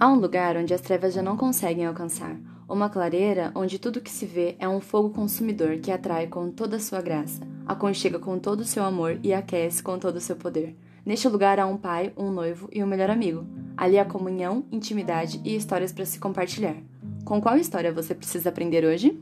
Há um lugar onde as trevas já não conseguem alcançar, uma clareira onde tudo que se vê é um fogo consumidor que atrai com toda a sua graça, aconchega com todo o seu amor e aquece com todo o seu poder. Neste lugar há um pai, um noivo e um melhor amigo. Ali há comunhão, intimidade e histórias para se compartilhar. Com qual história você precisa aprender hoje?